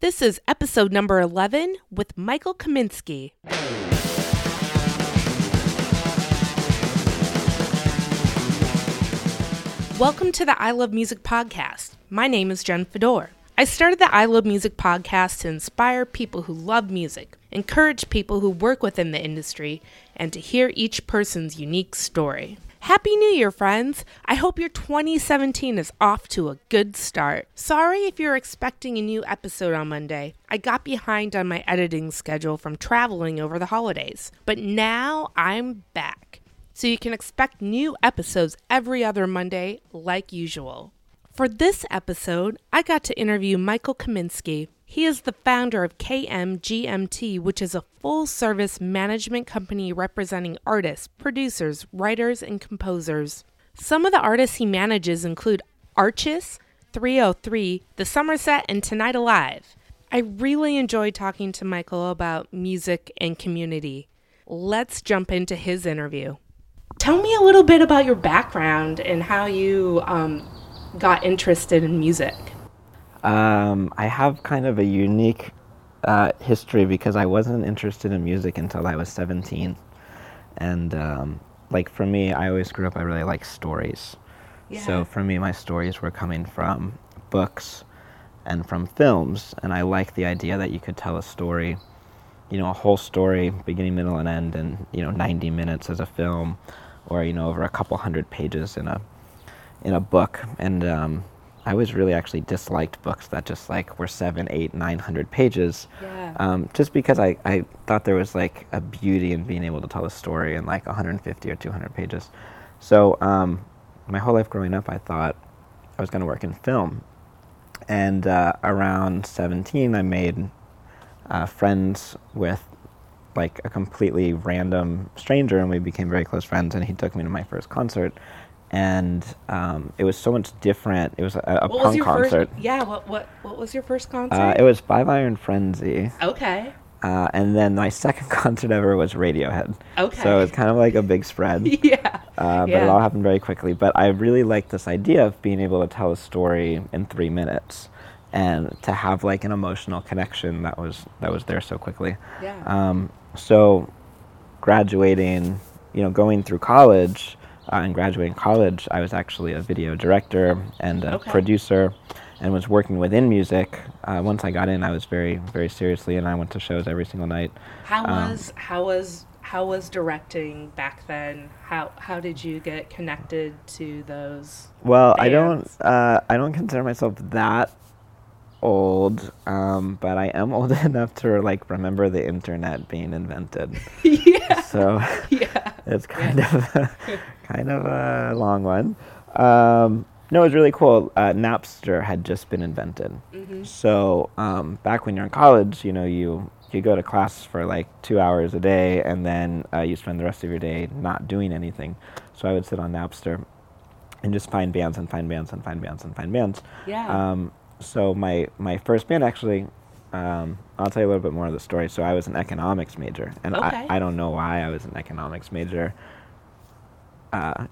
This is episode number 11 with Michael Kaminsky. Welcome to the I Love Music podcast. My name is Jen Fedor. I started the I Love Music podcast to inspire people who love music, encourage people who work within the industry, and to hear each person's unique story. Happy New Year, friends! I hope your 2017 is off to a good start. Sorry if you're expecting a new episode on Monday. I got behind on my editing schedule from traveling over the holidays, but now I'm back. So you can expect new episodes every other Monday, like usual. For this episode, I got to interview Michael Kaminsky. He is the founder of KMGMT, which is a full service management company representing artists, producers, writers, and composers. Some of the artists he manages include Archis, 3OH!3, The Summer Set, and Tonight Alive. I really enjoyed talking to Michael about music and community. Let's jump into his interview. Tell me a little bit about your background and how you um, got interested in music. Um, I have kind of a unique uh, history because I wasn't interested in music until I was 17. And um, like for me, I always grew up, I really like stories. Yeah. So for me, my stories were coming from books and from films. And I like the idea that you could tell a story, you know, a whole story, beginning, middle, and end, in, you know, 90 minutes as a film or, you know, over a couple hundred pages in a, in a book. And, um, I always really actually disliked books that just like were seven, eight, nine hundred pages. Yeah. Um, just because I, I thought there was like a beauty in being able to tell a story in like 150 or 200 pages. So um, my whole life growing up, I thought I was going to work in film. And uh, around 17, I made uh, friends with like a completely random stranger, and we became very close friends. And he took me to my first concert, and um, it was so much different. It was a, a What was punk your concert. first? Yeah. What what what was your first concert? Uh, it was Five Iron Frenzy, okay. uh, and then my second concert ever was Radiohead. Okay. So it's kind of like a big spread, yeah. uh, but it all happened very quickly. But I really liked this idea of being able to tell a story in three minutes, and to have like an emotional connection that was that was there so quickly. Yeah. Um, so graduating, you know, going through college uh, and graduating college, I was actually a video director and a Okay. producer and was working within music. Uh, once I got in, I was very, very seriously, and I went to shows every single night. How um, was how was how was directing back then? How how did you get connected to those? Well, I don't, uh, I don't consider myself that old, um, but I am old enough to like remember the internet being invented. yeah. So. Yeah. It's kind of a, kind of a long one. Um, no, it was really cool. Uh, Napster had just been invented. Mm-hmm. So um, back when you're in college, you know, you you go to class for like two hours a day, and then uh, you spend the rest of your day not doing anything. So I would sit on Napster and just find bands and find bands and find bands and find bands. Yeah. Um, so my my first band actually, um, I'll tell you a little bit more of the story. So I was an economics major, and Okay. I, I don't know why I was an economics major. Uh,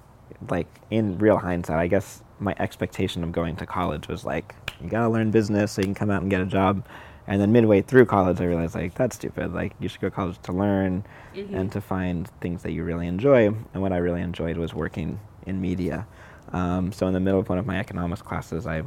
like in real hindsight, I guess my expectation of going to college was like you gotta learn business so you can come out and get a job. And then midway through college, I realized like that's stupid. Like you should go to college to learn and to find things that you really enjoy. And what I really enjoyed was working in media. Um, so in the middle of one of my economics classes, I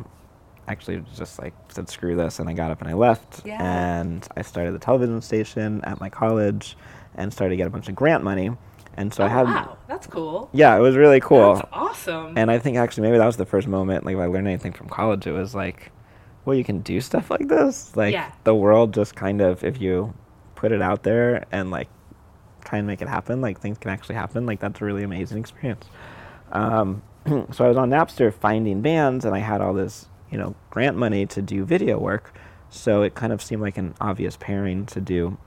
actually just like said screw this, and I got up and I left. Yeah. And I started the television station at my college, and started to get a bunch of grant money. And so oh, I had wow, that's cool. yeah, it was really cool. That's awesome. And I think actually maybe that was the first moment like if I learned anything from college. It was like, well, you can do stuff like this. Like Yeah. the world just kind of if you put it out there and like try and make it happen, like things can actually happen. Like that's a really amazing experience. Um, so I was on Napster finding bands, and I had all this you know grant money to do video work. So it kind of seemed like an obvious pairing to do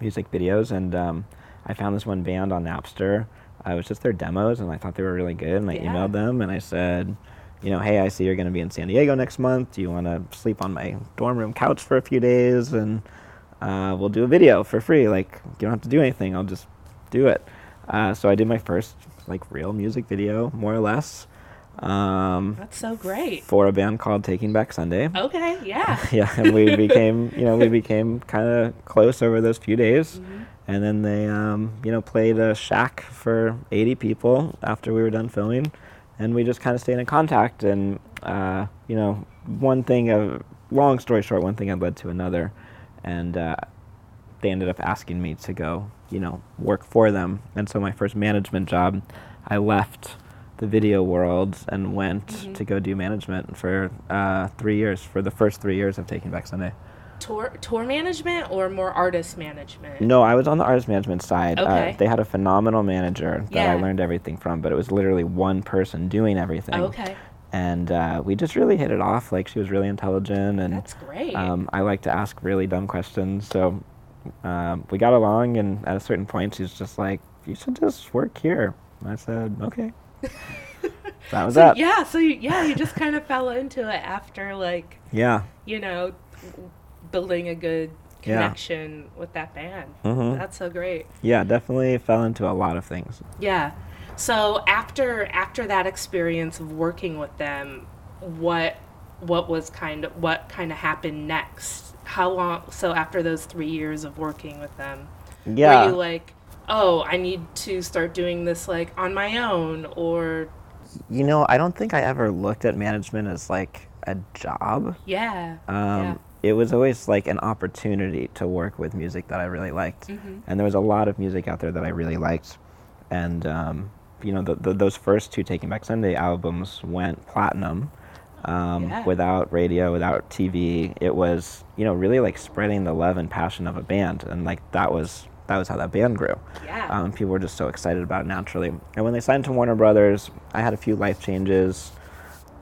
music videos, and um, I found this one band on Napster. Uh, it was just their demos, and I thought they were really good. And I Yeah. emailed them, and I said, you know, hey, I see you're going to be in San Diego next month. Do you want to sleep on my dorm room couch for a few days, and uh, we'll do a video for free. Like you don't have to do anything. I'll just do it. Uh, so I did my first like real music video, more or less. Um, That's so great. for a band called Taking Back Sunday. Okay, yeah. yeah, and we became, you know, we became kind of close over those few days. Mhm. And then they, um, you know, played a shack for 80 people after we were done filming. And we just kind of stayed in contact. And, uh, you know, one thing, uh, long story short, one thing had led to another. And uh, they ended up asking me to go, you know, work for them. And so my first management job, I left the video world and went Mhm. to go do management for uh, three years, for the first three years of Taking Back Sunday. Tour tour management or more artist management? No, I was on the artist management side. Okay. Uh, they had a phenomenal manager that I learned everything from, but it was literally one person doing everything. Okay, And uh, we just really hit it off. Like she was really intelligent, and that's great. um, I like to ask really dumb questions. So um, we got along, and at a certain point, she's just like, "You should just work here." And I said, "Okay." that was so, that. yeah, so you, yeah, you just kind of fell into it after like Yeah. you know building a good Yeah. connection with that band. hmm That's so great. Yeah, definitely fell into a lot of things. Yeah. So after after that experience of working with them, what what was kind of what kind of happened next? How long? So after those three years of working with them, Yeah. were you like, oh, I need to start doing this like on my own, or you know, I don't think I ever looked at management as like a job. yeah, Um, yeah, It was always like an opportunity to work with music that I really liked, Mhm. and there was a lot of music out there that I really liked, and um, you know, the, the, those first two Taking Back Sunday albums went platinum. Um, Yeah. Without radio, without TV, it was you know really like spreading the love and passion of a band, and like that was that was how that band grew. yeah. Um, people were just so excited about it naturally. And when they signed to Warner Brothers, I had a few life changes,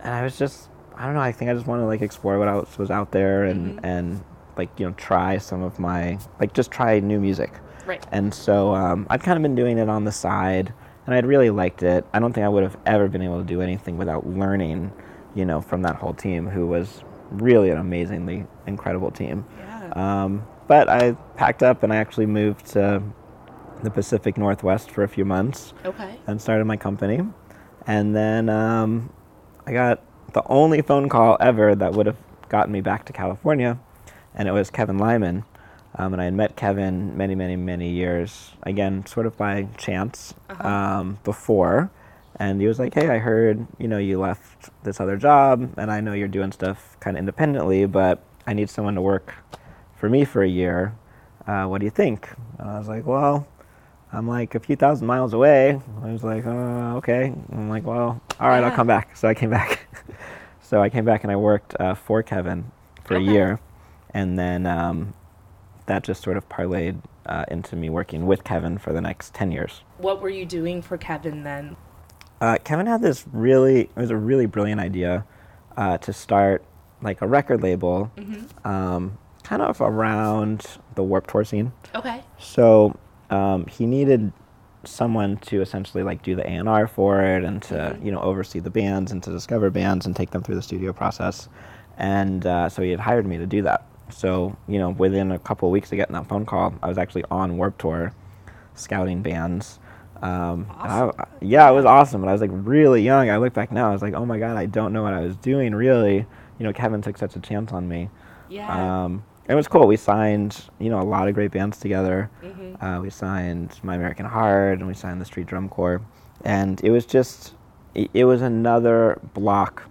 and I was just I don't know. I think I just wanted to like explore what else was out there and Mhm. and like you know try some of my like just try new music. right. And so um, I'd kind of been doing it on the side, and I'd really liked it. I don't think I would have ever been able to do anything without learning, you know, from that whole team who was really an amazingly incredible team. Yeah. Um, but I packed up and I actually moved to the Pacific Northwest for a few months okay. and started my company. And then um, I got the only phone call ever that would have gotten me back to California, and it was Kevin Lyman. Um, and I had met Kevin many, many, many years, again, sort of by chance Uh-huh. um, before. And he was like, hey, I heard, you know, you left this other job, and I know you're doing stuff kind of independently, but I need someone to work for me for a year. Uh, what do you think? And I was like, well, I'm like a few thousand miles away. I was like, uh, okay. I'm like, well, all right, I'll come back. So I came back. so I came back and I worked uh, for Kevin for Okay. a year, and then um, that just sort of parlayed uh, into me working with Kevin for the next ten years. What were you doing for Kevin then? Uh, Kevin had this really, it was a really brilliant idea uh, to start like a record label, Mm-hmm. um, kind of around the Warped Tour scene. Okay. So um, he needed someone to essentially like do the A&R for it and to Mhm. you know oversee the bands and to discover bands and take them through the studio process. And uh, so he had hired me to do that. So you know within a couple of weeks of getting that phone call, I was actually on Warped Tour, scouting bands. Um, and I- yeah, it was awesome. And I was like really young. I look back now, I was like, oh my god, I don't know what I was doing really. You know, Kevin took such a chance on me. Yeah. Um, it was cool. We signed, you know, a lot of great bands together. mm-hmm. Uh, we signed My American Heart, and we signed the Street Drum Corps, and it was just, it, it was another block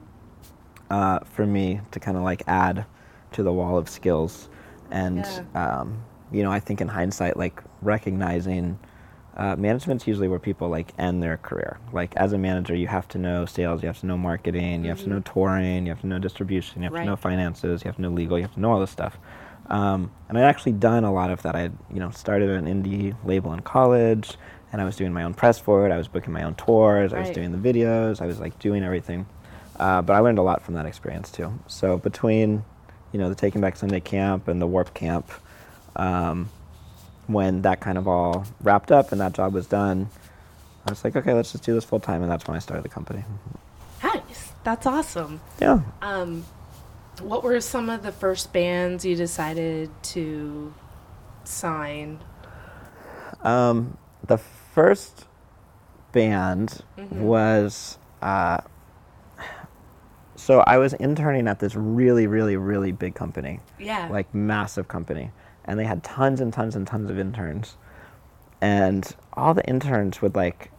uh, for me to kind of like add to the wall of skills, and um, you know, I think in hindsight, like recognizing. Uh, management's usually where people like end their career. Like as a manager, you have to know sales, you have to know marketing, you have to know touring, you have to know distribution, you have Right. to know finances, you have to know legal, you have to know all this stuff. Um, and I'd actually done a lot of that. I, you know, started an indie label in college, and I was doing my own press for it. I was booking my own tours. I was doing the videos. I was like doing everything. Uh, but I learned a lot from that experience too. So between, you know, the Taking Back Sunday camp and the Warp camp, um, when that kind of all wrapped up and that job was done, I was like, okay, let's just do this full time, and that's when I started the company. Nice. That's awesome. Yeah. Um, what were some of the first bands you decided to sign? Um, the first band Mhm. was uh, so I was interning at this really, really, really big company, Yeah. like massive company, and they had tons and tons and tons of interns, and all the interns would like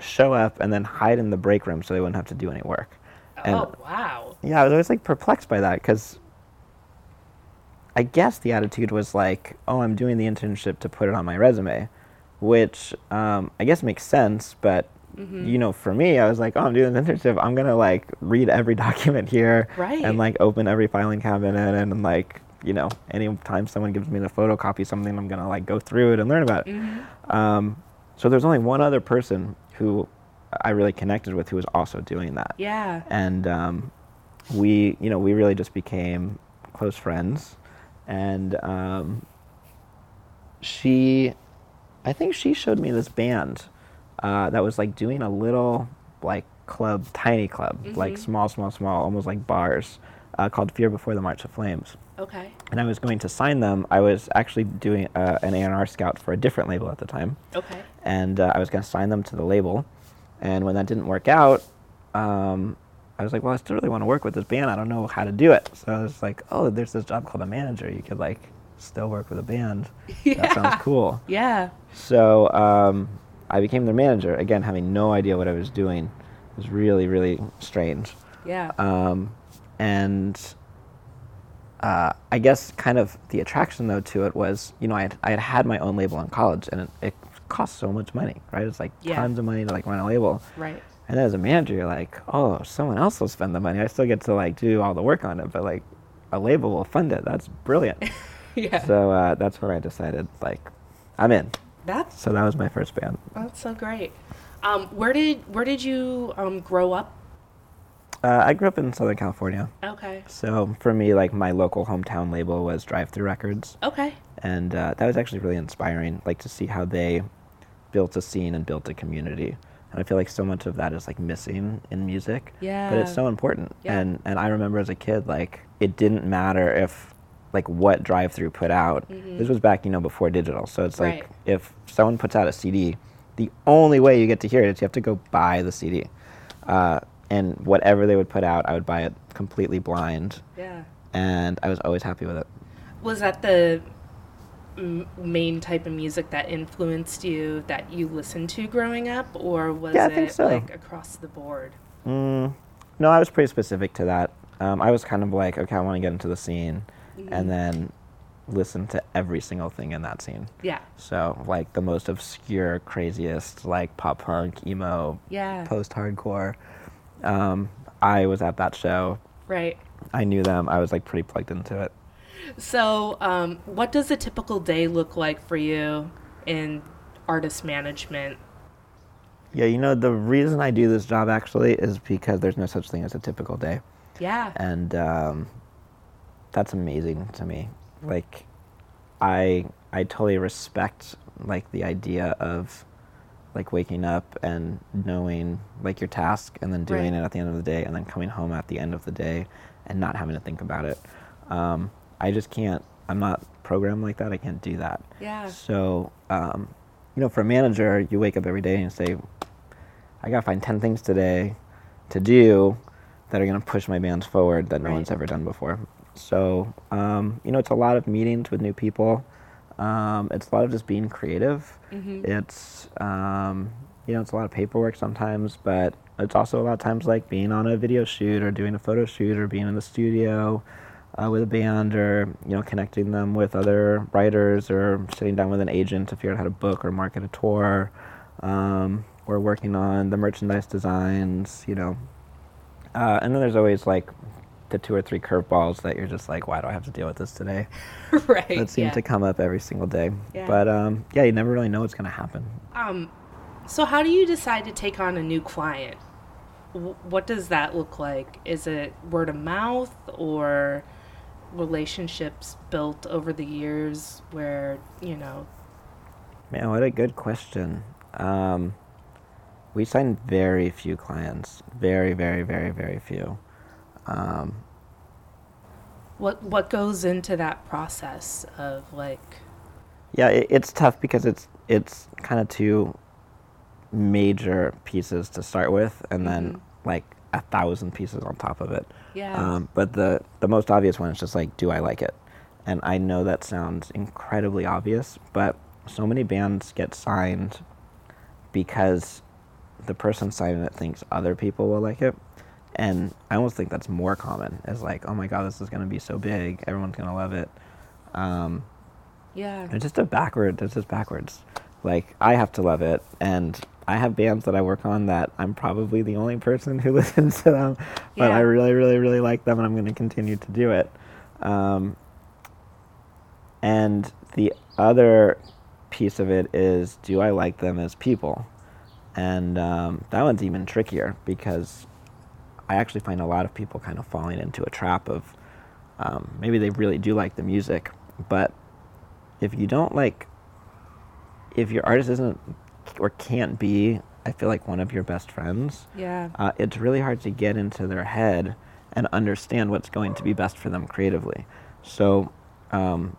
show up and then hide in the break room so they wouldn't have to do any work. And oh wow. yeah, I was always like perplexed by that because I guess the attitude was like, oh, I'm doing the internship to put it on my resume, which um, I guess makes sense. But Mm-hmm. you know, for me, I was like, oh, I'm doing this internship. I'm gonna like read every document here Right. and like open every filing cabinet and, like you know, anytime someone gives me to photocopy something, I'm gonna like go through it and learn about it. Mm-hmm. Um, so there's only one other person who I really connected with who was also doing that Yeah. and um, we you know we really just became close friends and um, she i think she showed me this band uh, that was like doing a little like club tiny club like Mhm. small small small almost like bars uh, called fear before the march of flames Okay. and i was going to sign them i was actually doing uh, an a&r scout for a different label at the time Okay. and uh, I was going to sign them to the label. And when that didn't work out, um, I was like, well, I still really want to work with this band. I don't know how to do it. So I was like, oh, there's this job called a manager. You could like still work with a band. That sounds cool. Yeah. So um, I became their manager. Again, having no idea what I was doing. It was really, really strange. Yeah. Um, and uh, I guess kind of the attraction though to it was, you know, I had, I had had my own label in college, and it, it costs so much money, right? It's like Yeah. tons of money to like run a label. right. And then as a manager, you're like, oh, someone else will spend the money. I still get to like do all the work on it, but like a label will fund it. That's brilliant. Yeah. so uh, that's where I decided, like, I'm in. that's So that was my first band. that's so great. Um, where did where did you um, grow up? Uh, I grew up in Southern California. Okay. So for me, like my local hometown label was Drive-Thru Records. Okay. And uh, that was actually really inspiring like to see how they built a scene and built a community and i feel like so much of that is like missing in music but it's so important Yeah. and and i remember as a kid like it didn't matter if like what Drive-Thru put out this was back you know before digital so it's like Mm-hmm. Right. if someone puts out a cd the only way you get to hear it is you have to go buy the cd uh, and whatever they would put out i would buy it completely blind Yeah. and i was always happy with it Was that the m- main type of music that influenced you that you listened to growing up, or was Yeah, it so. like across the board? Mm, no, I was pretty specific to that. Um, I was kind of like, okay, I want to get into the scene, Mm-hmm. and then listen to every single thing in that scene. Yeah. So, like the most obscure, craziest, like pop punk, emo, Yeah. post-hardcore. Um, I was at that show. Right. I knew them. I was like pretty plugged into it. So, um, what does a typical day look like for you in artist management? Yeah, you know, the reason I do this job actually is because there's no such thing as a typical day. Yeah. and um, that's amazing to me. Like, I I totally respect like the idea of like waking up and knowing like your task and then doing Right. it at the end of the day and then coming home at the end of the day and not having to think about it. Um, I just can't. I'm not programmed like that. I can't do that. Yeah. So, um, you know, for a manager, you wake up every day and say, I gotta find 10 things today to do that are gonna push my bands forward that no Right. one's ever done before. So, um, you know, it's a lot of meetings with new people. Um, it's a lot of just being creative. Mhm. It's, um, you know, it's a lot of paperwork sometimes, but it's also a lot of times like being on a video shoot or doing a photo shoot or being in the studio uh, with a band or you know connecting them with other writers or sitting down with an agent to figure out how to book or market a tour um, or working on the merchandise designs you know uh, and then there's always like the two or three curveballs that you're just like why do i have to deal with this today right. that seem yeah. to come up every single day Yeah. but um, yeah you never really know what's going to happen Um, so how do you decide to take on a new client? W- what does that look like? Is it word of mouth or relationships built over the years where, you know, Man, what a good question. Um, we sign very few clients. Very, very, very, very few. Um, what what goes into that process of like yeah, it, it's tough because it's it's kind of two major pieces to start with, and then Mhm. like a thousand pieces on top of it. Yeah. Um, but the the most obvious one is just like, do I like it? And I know that sounds incredibly obvious, but so many bands get signed because the person signing it thinks other people will like it. And I almost think that's more common. Is like, oh my god, this is going to be so big, everyone's going to love it. Um, yeah. it's just a backward. It's just backwards. Like I have to love it, and I have bands that I work on that I'm probably the only person who listens to them, but Yeah. I really, really, really like them, and I'm going to continue to do it. Um, and the other piece of it is, do I like them as people? And um, that one's even trickier because I actually find a lot of people kind of falling into a trap of um, maybe they really do like the music, but if you don't like, if your artist isn't or can't be, I feel like one of your best friends, Yeah. uh, it's really hard to get into their head and understand what's going to be best for them creatively. So, um,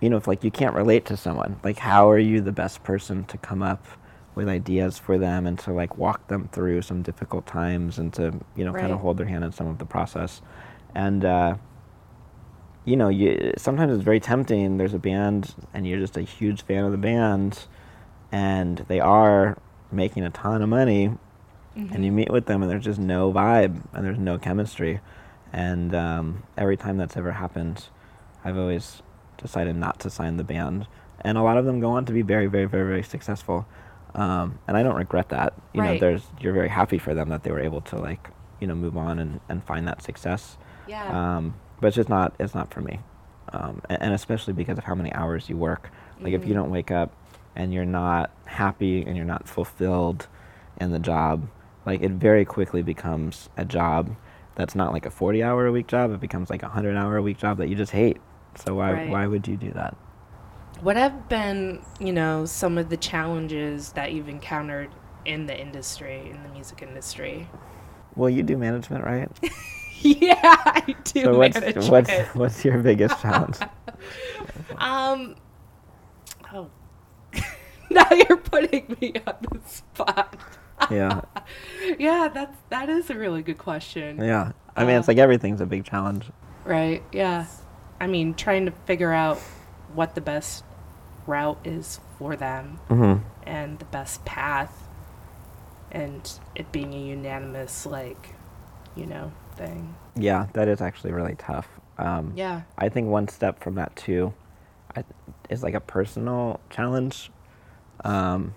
you know, if like you can't relate to someone, like how are you the best person to come up with ideas for them and to like walk them through some difficult times and to you know kind of hold their hand in some of the process, and uh, you know, you sometimes it's very tempting. There's a band and you're just a huge fan of the band, and they are making a ton of money and you meet with them and there's just no vibe and there's no chemistry. And um, every time that's ever happened i've always decided not to sign the band. And a lot of them go on to be very very very very successful. Um, and i don't regret that. You know there's you're very happy for them that they were able to like you know move on and, and find that success. Yeah. um, but it's just not it's not for me. Um, and, and especially because of how many hours you work. Like if you Mhm. don't wake up and you're not happy and you're not fulfilled in the job like it very quickly becomes a job that's not like a 40 hour a week job it becomes like a 100 hour a week job that you just hate so why Right. why would you do that What have been, you know, some of the challenges that you've encountered in the industry, in the music industry? well you do management right yeah, I do so what's what's what's your biggest challenge Um. Now you're putting me on the spot. yeah Yeah, that's that is a really good question. yeah i mean it's Uh, like everything's a big challenge Right. Yeah. I mean, trying to figure out what the best route is for them mm-hmm. and the best path, and it being a unanimous, like, you know, thing. yeah that is actually really tough um, Yeah. I think one step from that too I, is like a personal challenge, um,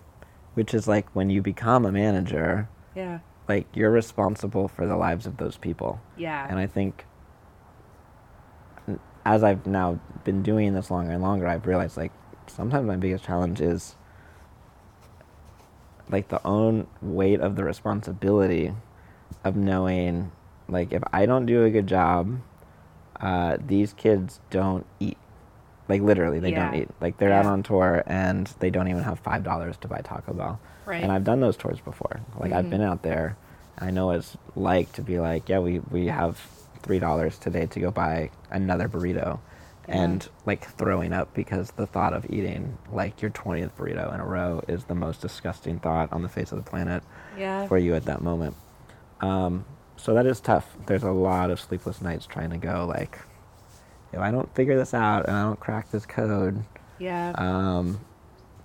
which is like when you become a manager, Yeah. like you're responsible for the lives of those people. Yeah. And I think as I've now been doing this longer and longer, I've realized like sometimes my biggest challenge is like the own weight of the responsibility of knowing like if I don't do a good job, uh, these kids don't eat. Like literally, they don't eat. Like they're out on tour and they don't even have five dollars to buy Taco Bell. Right. And I've done those tours before. Like I've Mhm. been out there. I know what it's like to be like, yeah, we we have three dollars today to go buy another burrito, Yeah. and like throwing up because the thought of eating like your twentieth burrito in a row is the most disgusting thought on the face of the planet yeah. for you at that moment. Um, so that is tough. There's a lot of sleepless nights trying to go like, if I don't figure this out and I don't crack this code, yeah. um,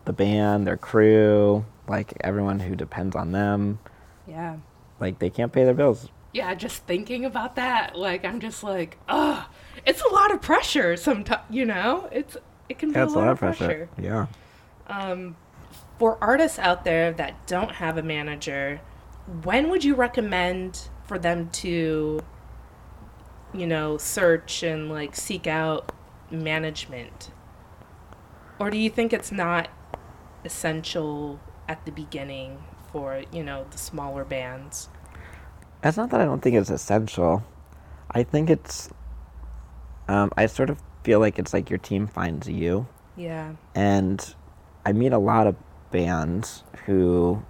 the band, their crew, like everyone who depends on them, yeah. like they can't pay their bills. Yeah, just thinking about that, like I'm just like, ugh, it's a lot of pressure. Sometimes, you know, it's it can be That's a lot, of pressure. Yeah. Um, for artists out there that don't have a manager, when would you recommend for them to, you know, search and like seek out management? Or do you think it's not essential at the beginning for, you know, the smaller bands? It's not that I don't think it's essential. I think it's. Um, I sort of feel like it's like your team finds you. Yeah. And I meet a lot of bands who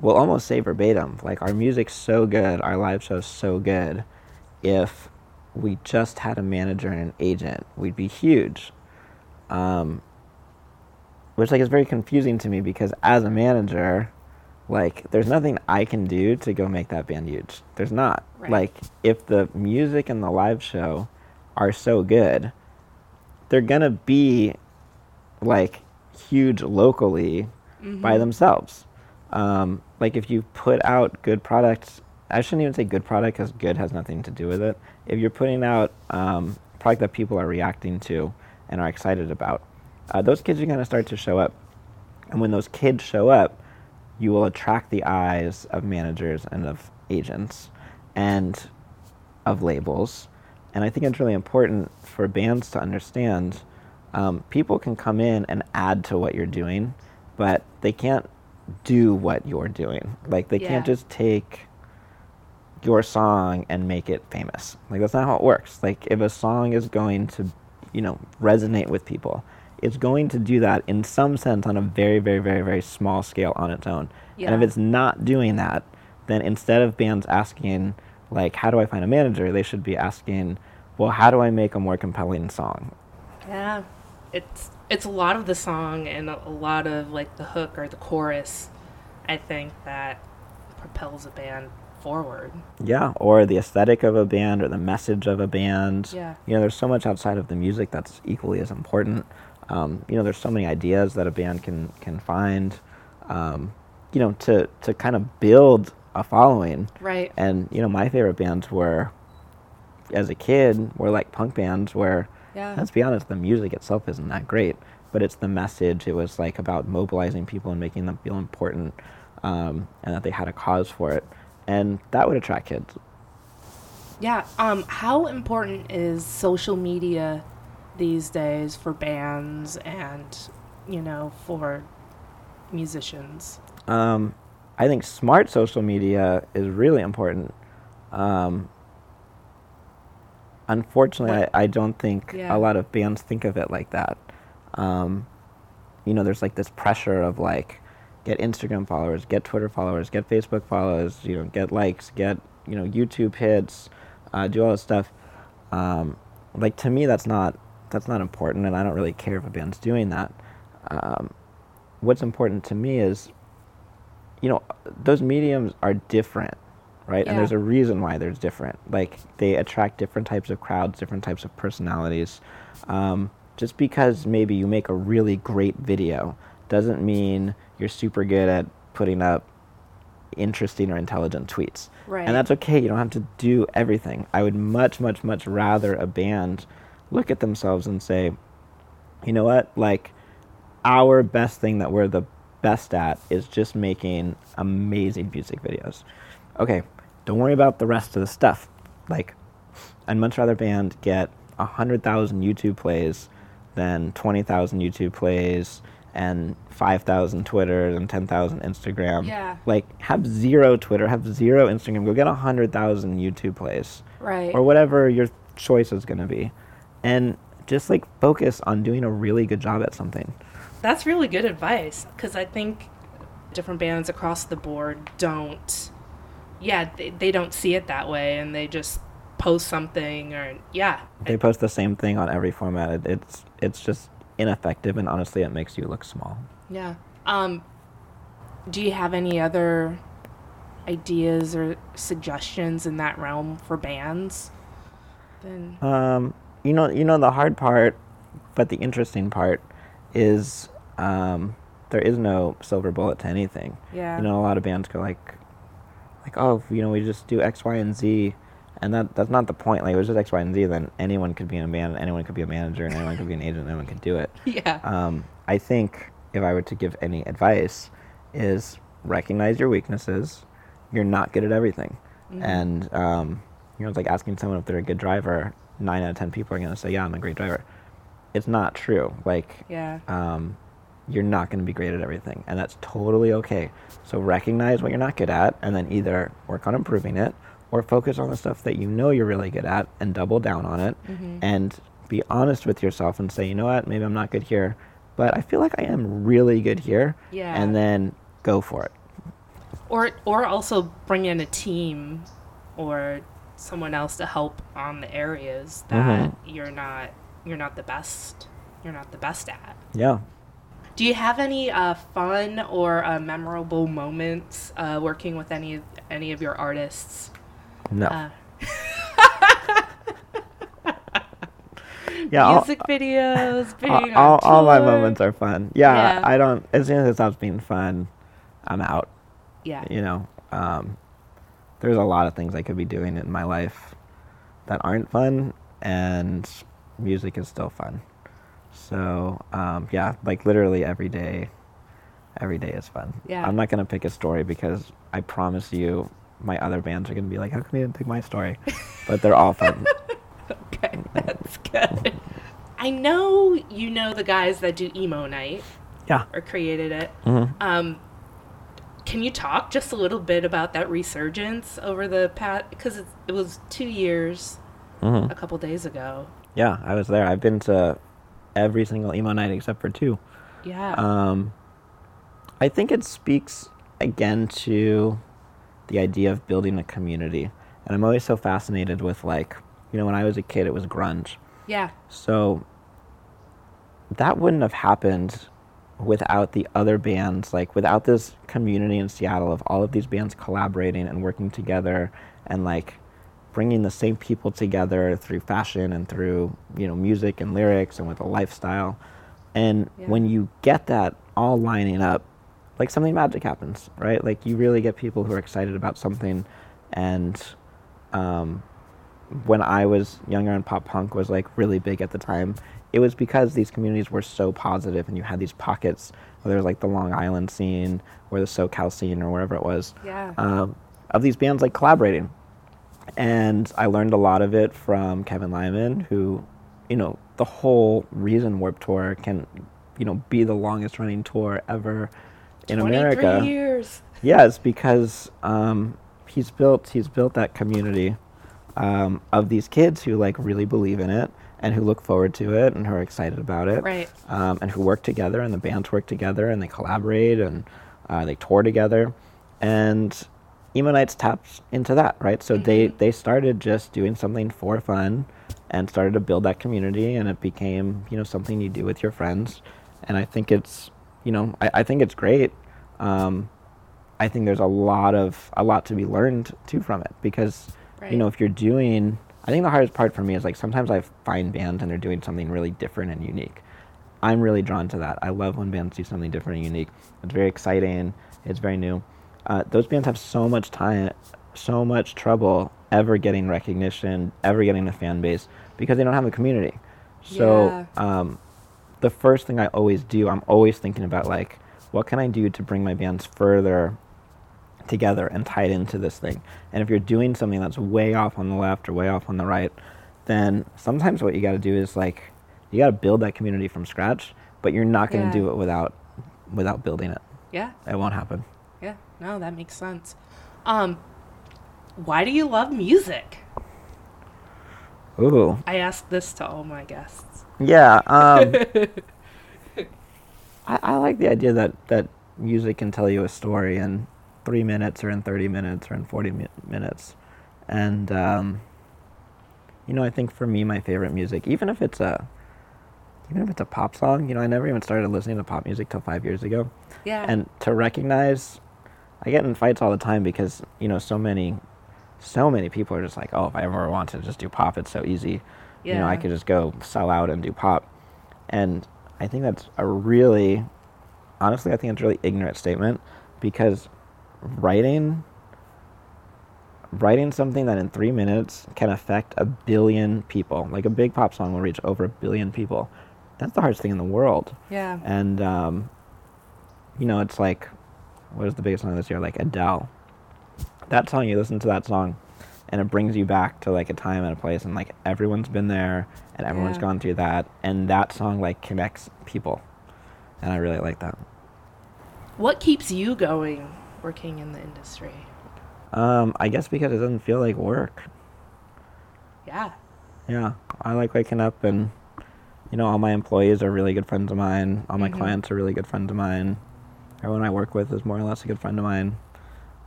will almost say verbatim, like, our music's so good, our live show's so good. If we just had a manager and an agent, we'd be huge. Um, which, like, is very confusing to me because as a manager, like there's nothing I can do to go make that band huge. There's not. Right. Like if the music and the live show are so good, they're gonna be like huge locally by themselves. Um, like if you put out good products, I shouldn't even say good product because good has nothing to do with it. If you're putting out um, product that people are reacting to and are excited about, uh, those kids are gonna start to show up. And when those kids show up, you will attract the eyes of managers and of agents and of labels. And I think it's really important for bands to understand um, people can come in and add to what you're doing, but they can't do what you're doing. Like, they Yeah. can't just take your song and make it famous. Like, that's not how it works. Like, if a song is going to, you know, resonate with people, it's going to do that in some sense on a very, very, very, very small scale on its own. Yeah. And if it's not doing that, then instead of bands asking, like, how do I find a manager, they should be asking, well, how do I make a more compelling song? Yeah, it's it's a lot of the song and a, a lot of like the hook or the chorus. I think that propels a band forward. Yeah, or the aesthetic of a band or the message of a band. Yeah. You know, there's so much outside of the music that's equally as important. Um, you know, there's so many ideas that a band can can find. Um, you know, to to kind of build a following. Right. And you know, my favorite bands were, as a kid, were like punk bands where, Yeah. let's be honest, the music itself isn't that great, but it's the message. It was like about mobilizing people and making them feel important, um, and that they had a cause for it, and that would attract kids. Yeah. Um, how important is social media these days for bands and you know for musicians? Um, I think smart social media is really important. Um, unfortunately, I, I don't think Yeah. a lot of bands think of it like that. Um, you know, there's like this pressure of like, get Instagram followers, get Twitter followers, get Facebook followers, you know, get likes, get you know YouTube hits, uh, do all this stuff. Um, like to me, that's not that's not important, and I don't really care if a band's doing that. Um, what's important to me is you know, those mediums are different, right? And there's a reason why they're different. Like they attract different types of crowds, different types of personalities. Um, just because maybe you make a really great video doesn't mean you're super good at putting up interesting or intelligent tweets. Right. And that's okay. You don't have to do everything. I would much, much, much rather a band look at themselves and say, you know what? Like, our best thing that we're the best at is just making amazing music videos. Okay, don't worry about the rest of the stuff. Like, I'd much rather a band get 100,000 YouTube plays than 20,000 YouTube plays and 5,000 Twitter and 10,000 Instagram. Yeah. Like, have zero Twitter, have zero Instagram, go get 100,000 YouTube plays Right. or whatever your choice is going to be. And just like focus on doing a really good job at something. That's really good advice because I think different bands across the board don't, yeah, they, they don't see it that way and they just post something or, yeah. They post the same thing on every format. It, it's it's just ineffective, and honestly, it makes you look small. Yeah. Um, do you have any other ideas or suggestions in that realm for bands? Then, Um, you know, you know the hard part, but the interesting part is um, there is no silver bullet to anything. yeah. You know, a lot of bands go like, like, oh, you know, we just do X, Y, and Z, and that that's not the point. Like, it was just X, Y, and Z. Then anyone could be a band, anyone could be a manager, and anyone could be an agent, and anyone could do it. yeah. Um, I think if I were to give any advice, is recognize your weaknesses. You're not good at everything, and um, you know, it's like asking someone if they're a good driver. Nine out of ten people are going to say, "Yeah, I'm a great driver." It's not true. Like, yeah. um, you're not going to be great at everything, and that's totally okay. So recognize what you're not good at, and then either work on improving it, or focus on the stuff that you know you're really good at, and double down on it, and be honest with yourself and say, you know what, maybe I'm not good here, but I feel like I am really good here, Yeah. and then go for it. or or also bring in a team or someone else to help on the areas that Mhm. you're not you're not the best you're not the best at Yeah, Do you have any uh, fun or uh, memorable moments uh, working with any any of your artists? No. Uh, yeah. all- music videos, all, being on all, all my moments are fun. Yeah, Yeah. I don't. As soon as it stops being fun, I'm out. Yeah. You know, um, there's a lot of things I could be doing in my life that aren't fun, and music is still fun. So um, yeah, like literally every day, every day is fun. Yeah. I'm not gonna pick a story because I promise you, my other bands are gonna be like, "How come you didn't take my story?" but they're all fun. Okay, that's good. I know you know the guys that do emo night yeah. or created it. hmm Um, can you talk just a little bit about that resurgence over the past? Because it, it was two years hmm a couple days ago. Yeah, I was there. I've been to every single emo night except for two. Yeah. Um, I think it speaks again to the idea of building a community. And I'm always so fascinated with, like, you know, when I was a kid, it was grunge. yeah. So that wouldn't have happened without the other bands, like, without this community in Seattle of all of these bands collaborating and working together and, like, bringing the same people together through fashion and through, you know, music and lyrics and with a lifestyle. And Yeah. when you get that all lining up, like something magic happens, right? Like you really get people who are excited about something. And um, when I was younger and pop punk was like really big at the time, it was because these communities were so positive and you had these pockets, whether it was like the Long Island scene or the SoCal scene or wherever it was, Yeah. um, of these bands like collaborating. And I learned a lot of it from Kevin Lyman, who, you know, the whole reason Warped Tour can, you know, be the longest running tour ever in America. years. Yes, because um, he's built he's built that community um, of these kids who like really believe in it and who look forward to it and who are excited about it, Right. um, and who work together and the bands work together and they collaborate and uh, they tour together, and Emo Nights taps into that, right? So they Mhm. they started just doing something for fun and started to build that community and it became you know something you do with your friends and i think it's you know i, I think it's great. Um, i think there's a lot of a lot to be learned too from it because you know if you're doing i think the hardest part for me is like sometimes i find bands and they're doing something really different and unique. I'm really drawn to that. I love when bands do something different and unique. It's very exciting. It's very new. Uh, those bands have so much time so much trouble ever getting recognition ever getting a fan base because they don't have a community. So Yeah. um, the first thing i always do i'm always thinking about like what can i do to bring my bands further together and tied into this thing. And if you're doing something that's way off on the left or way off on the right, then sometimes what you got to do is like you got to build that community from scratch, but you're not going to Yeah. do it without without building it. Yeah. It won't happen. Yeah. No, that makes sense. Um, why do you love music? Ooh. I ask this to all my guests. Yeah. Um, I, I like the idea that, that music can tell you a story in three minutes or in 30 minutes or in 40 mi- minutes. And, um, you know, I think for me, my favorite music, even if it's a, even if it's a pop song, you know, I never even started listening to pop music till five years ago. Yeah. And to recognize, I get in fights all the time because, you know, so many, so many people are just like, oh, if I ever want to just do pop, it's so easy. You know, I could just go sell out and do pop. And I think that's a really, honestly, I think it's a really ignorant statement because writing, writing something that in three minutes can affect a billion people, like a big pop song will reach over a billion people. That's the hardest thing in the world. yeah. And, um, you know, it's like, what is the biggest song this year? Like Adele. That song, you listen to that song, and it brings you back to like a time and a place, and like everyone's been there, and everyone's Yeah. gone through that, and that song like connects people, and I really like that. What keeps you going working in the industry? Um, I guess because it doesn't feel like work. Yeah. Yeah, I like waking up and, you know, all my employees are really good friends of mine. All my Mhm. clients are really good friends of mine. Everyone I work with is more or less a good friend of mine.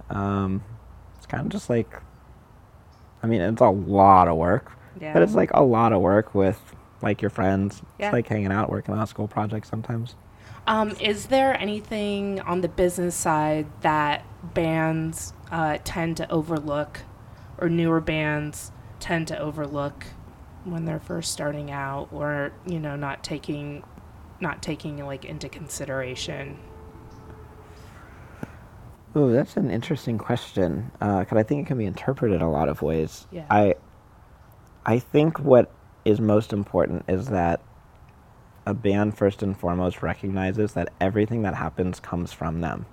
Um, kind of just like, I mean, it's a lot of work, Yeah. but it's like a lot of work with like your friends. Yeah. It's like hanging out, working on a school project sometimes. Um, is there anything on the business side that bands uh, tend to overlook, or newer bands tend to overlook when they're first starting out, or you know, not taking, not taking like into consideration? Ooh, that's an interesting question because I think it can be interpreted a lot of ways. Yeah. I, I think what is most important is that a band first and foremost recognizes that everything that happens comes from them,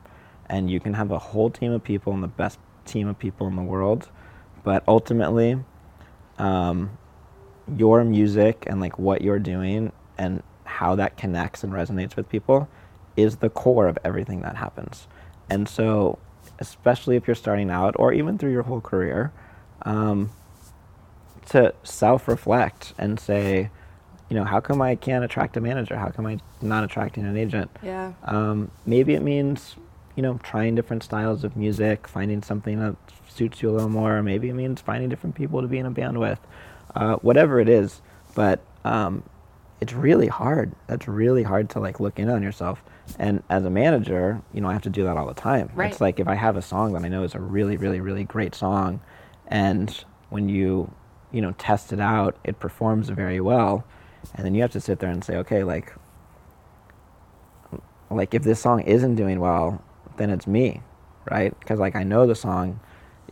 and you can have a whole team of people and the best team of people in the world, but ultimately, um, your music and like what you're doing and how that connects and resonates with people is the core of everything that happens. And so, especially if you're starting out or even through your whole career, um, to self reflect and say, you know, how come I can't attract a manager? How come I'm not attracting an agent? Yeah. Um, maybe it means, you know, trying different styles of music, finding something that suits you a little more. Maybe it means finding different people to be in a band with. Uh, whatever it is, but um, it's really hard. That's really hard to like look in on yourself. And as a manager, you know, I have to do that all the time. Right. It's like if I have a song that I know is a really, really, really great song, and when you, you know, test it out, it performs very well, and then you have to sit there and say, okay, like, like if this song isn't doing well, then it's me, right? Because like I know the song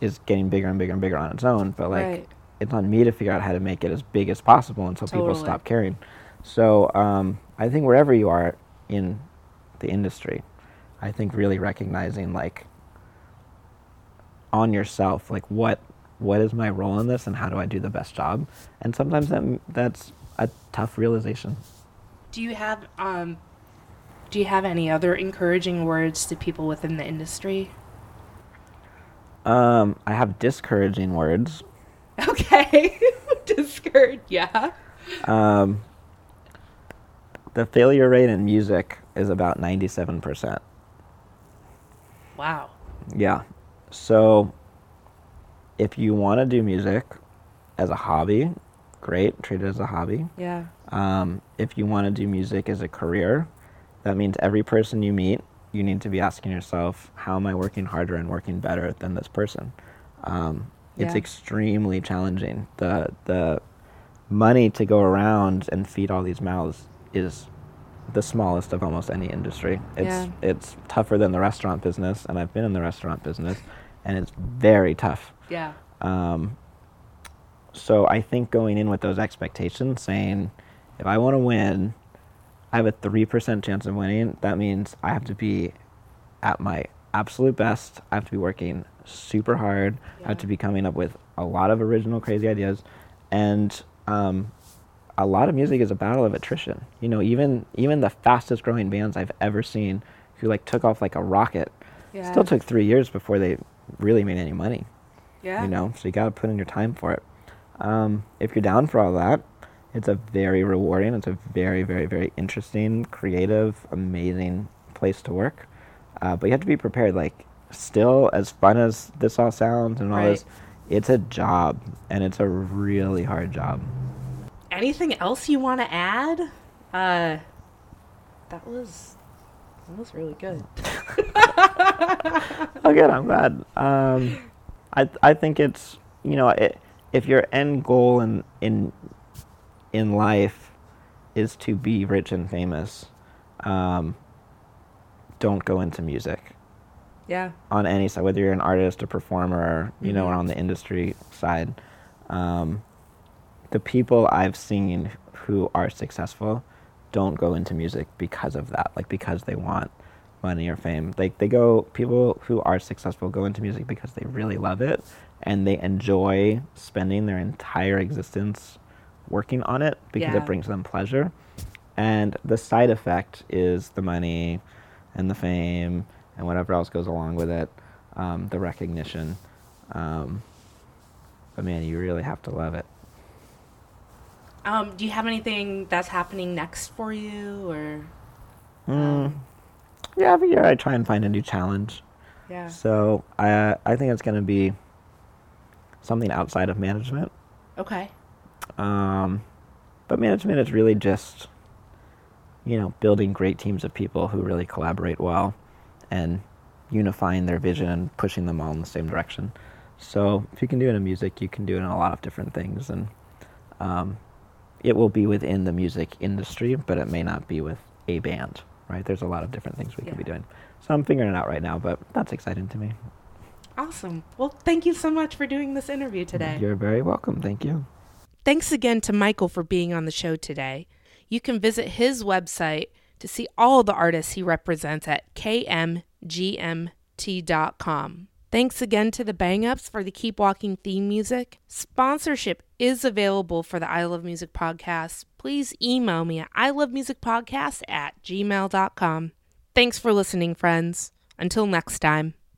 is getting bigger and bigger and bigger on its own, but like Right. it's on me to figure out how to make it as big as possible until people stop caring. So um, I think wherever you are in the industry, I think really recognizing like on yourself, like what what is my role in this and how do I do the best job? And sometimes that that's a tough realization. Do you have um, do you have any other encouraging words to people within the industry? Um, I have discouraging words. Okay, discouraged. Yeah. Um, the failure rate in music is about 97%. Wow. Yeah. So if you want to do music as a hobby, great, treat it as a hobby. Yeah. Um, if you want to do music as a career, that means every person you meet, you need to be asking yourself, how am I working harder and working better than this person? Um, it's Yeah. extremely challenging. The the money to go around and feed all these mouths is the smallest of almost any industry. It's Yeah. it's tougher than the restaurant business, and I've been in the restaurant business, and it's very tough. Yeah. Um, so I think going in with those expectations, saying, if I want to win, I have a 3% chance of winning. That means I have to be at my absolute best. I have to be working super hard. I have to be coming up with a lot of original, crazy ideas. And um, a lot of music is a battle of attrition. You know, even even the fastest growing bands I've ever seen who like took off like a rocket Yeah. still took three years before they really made any money Yeah. you know so you got to put in your time for it um, if you're down for all that it's a very rewarding it's a very very very interesting creative amazing place to work uh, but you have to be prepared like still as fun as this all sounds and all Right. this it's a job and it's a really hard job Anything else you want to add? Uh, that was that was really good. oh good i'm glad um, I, I think it's you know it, if your end goal in in in life is to be rich and famous um, don't go into music Yeah. on any side whether you're an artist a performer you know or on the industry side um, the people i've seen who are successful don't go into music because of that like because they want money or fame they, they go people who are successful go into music because they really love it and they enjoy spending their entire existence working on it because Yeah. it brings them pleasure and the side effect is the money and the fame and whatever else goes along with it, um, the recognition. Um, but man, you really have to love it. Um, do you have anything that's happening next for you, or Mm. Um, yeah, every year I try and find a new challenge. yeah? So I I think it's going to be something outside of management. Okay. Um, but management is really just you know, building great teams of people who really collaborate well and unifying their vision and pushing them all in the same direction. So if you can do it in music, you can do it in a lot of different things, and um, it will be within the music industry, but it may not be with a band, right? There's a lot of different things we Yeah. could be doing. So I'm figuring it out right now, but that's exciting to me. Awesome. Well, thank you so much for doing this interview today. You're very welcome. Thank you. Thanks again to Michael for being on the show today. You can visit his website to see all the artists he represents at kmgmt.com. Thanks again to the Bang Ups for the Keep Walking theme music. Sponsorship is available for the I Love Music podcast. Please email me at I Love Music Podcast at gmail.com. Thanks for listening, friends. Until next time.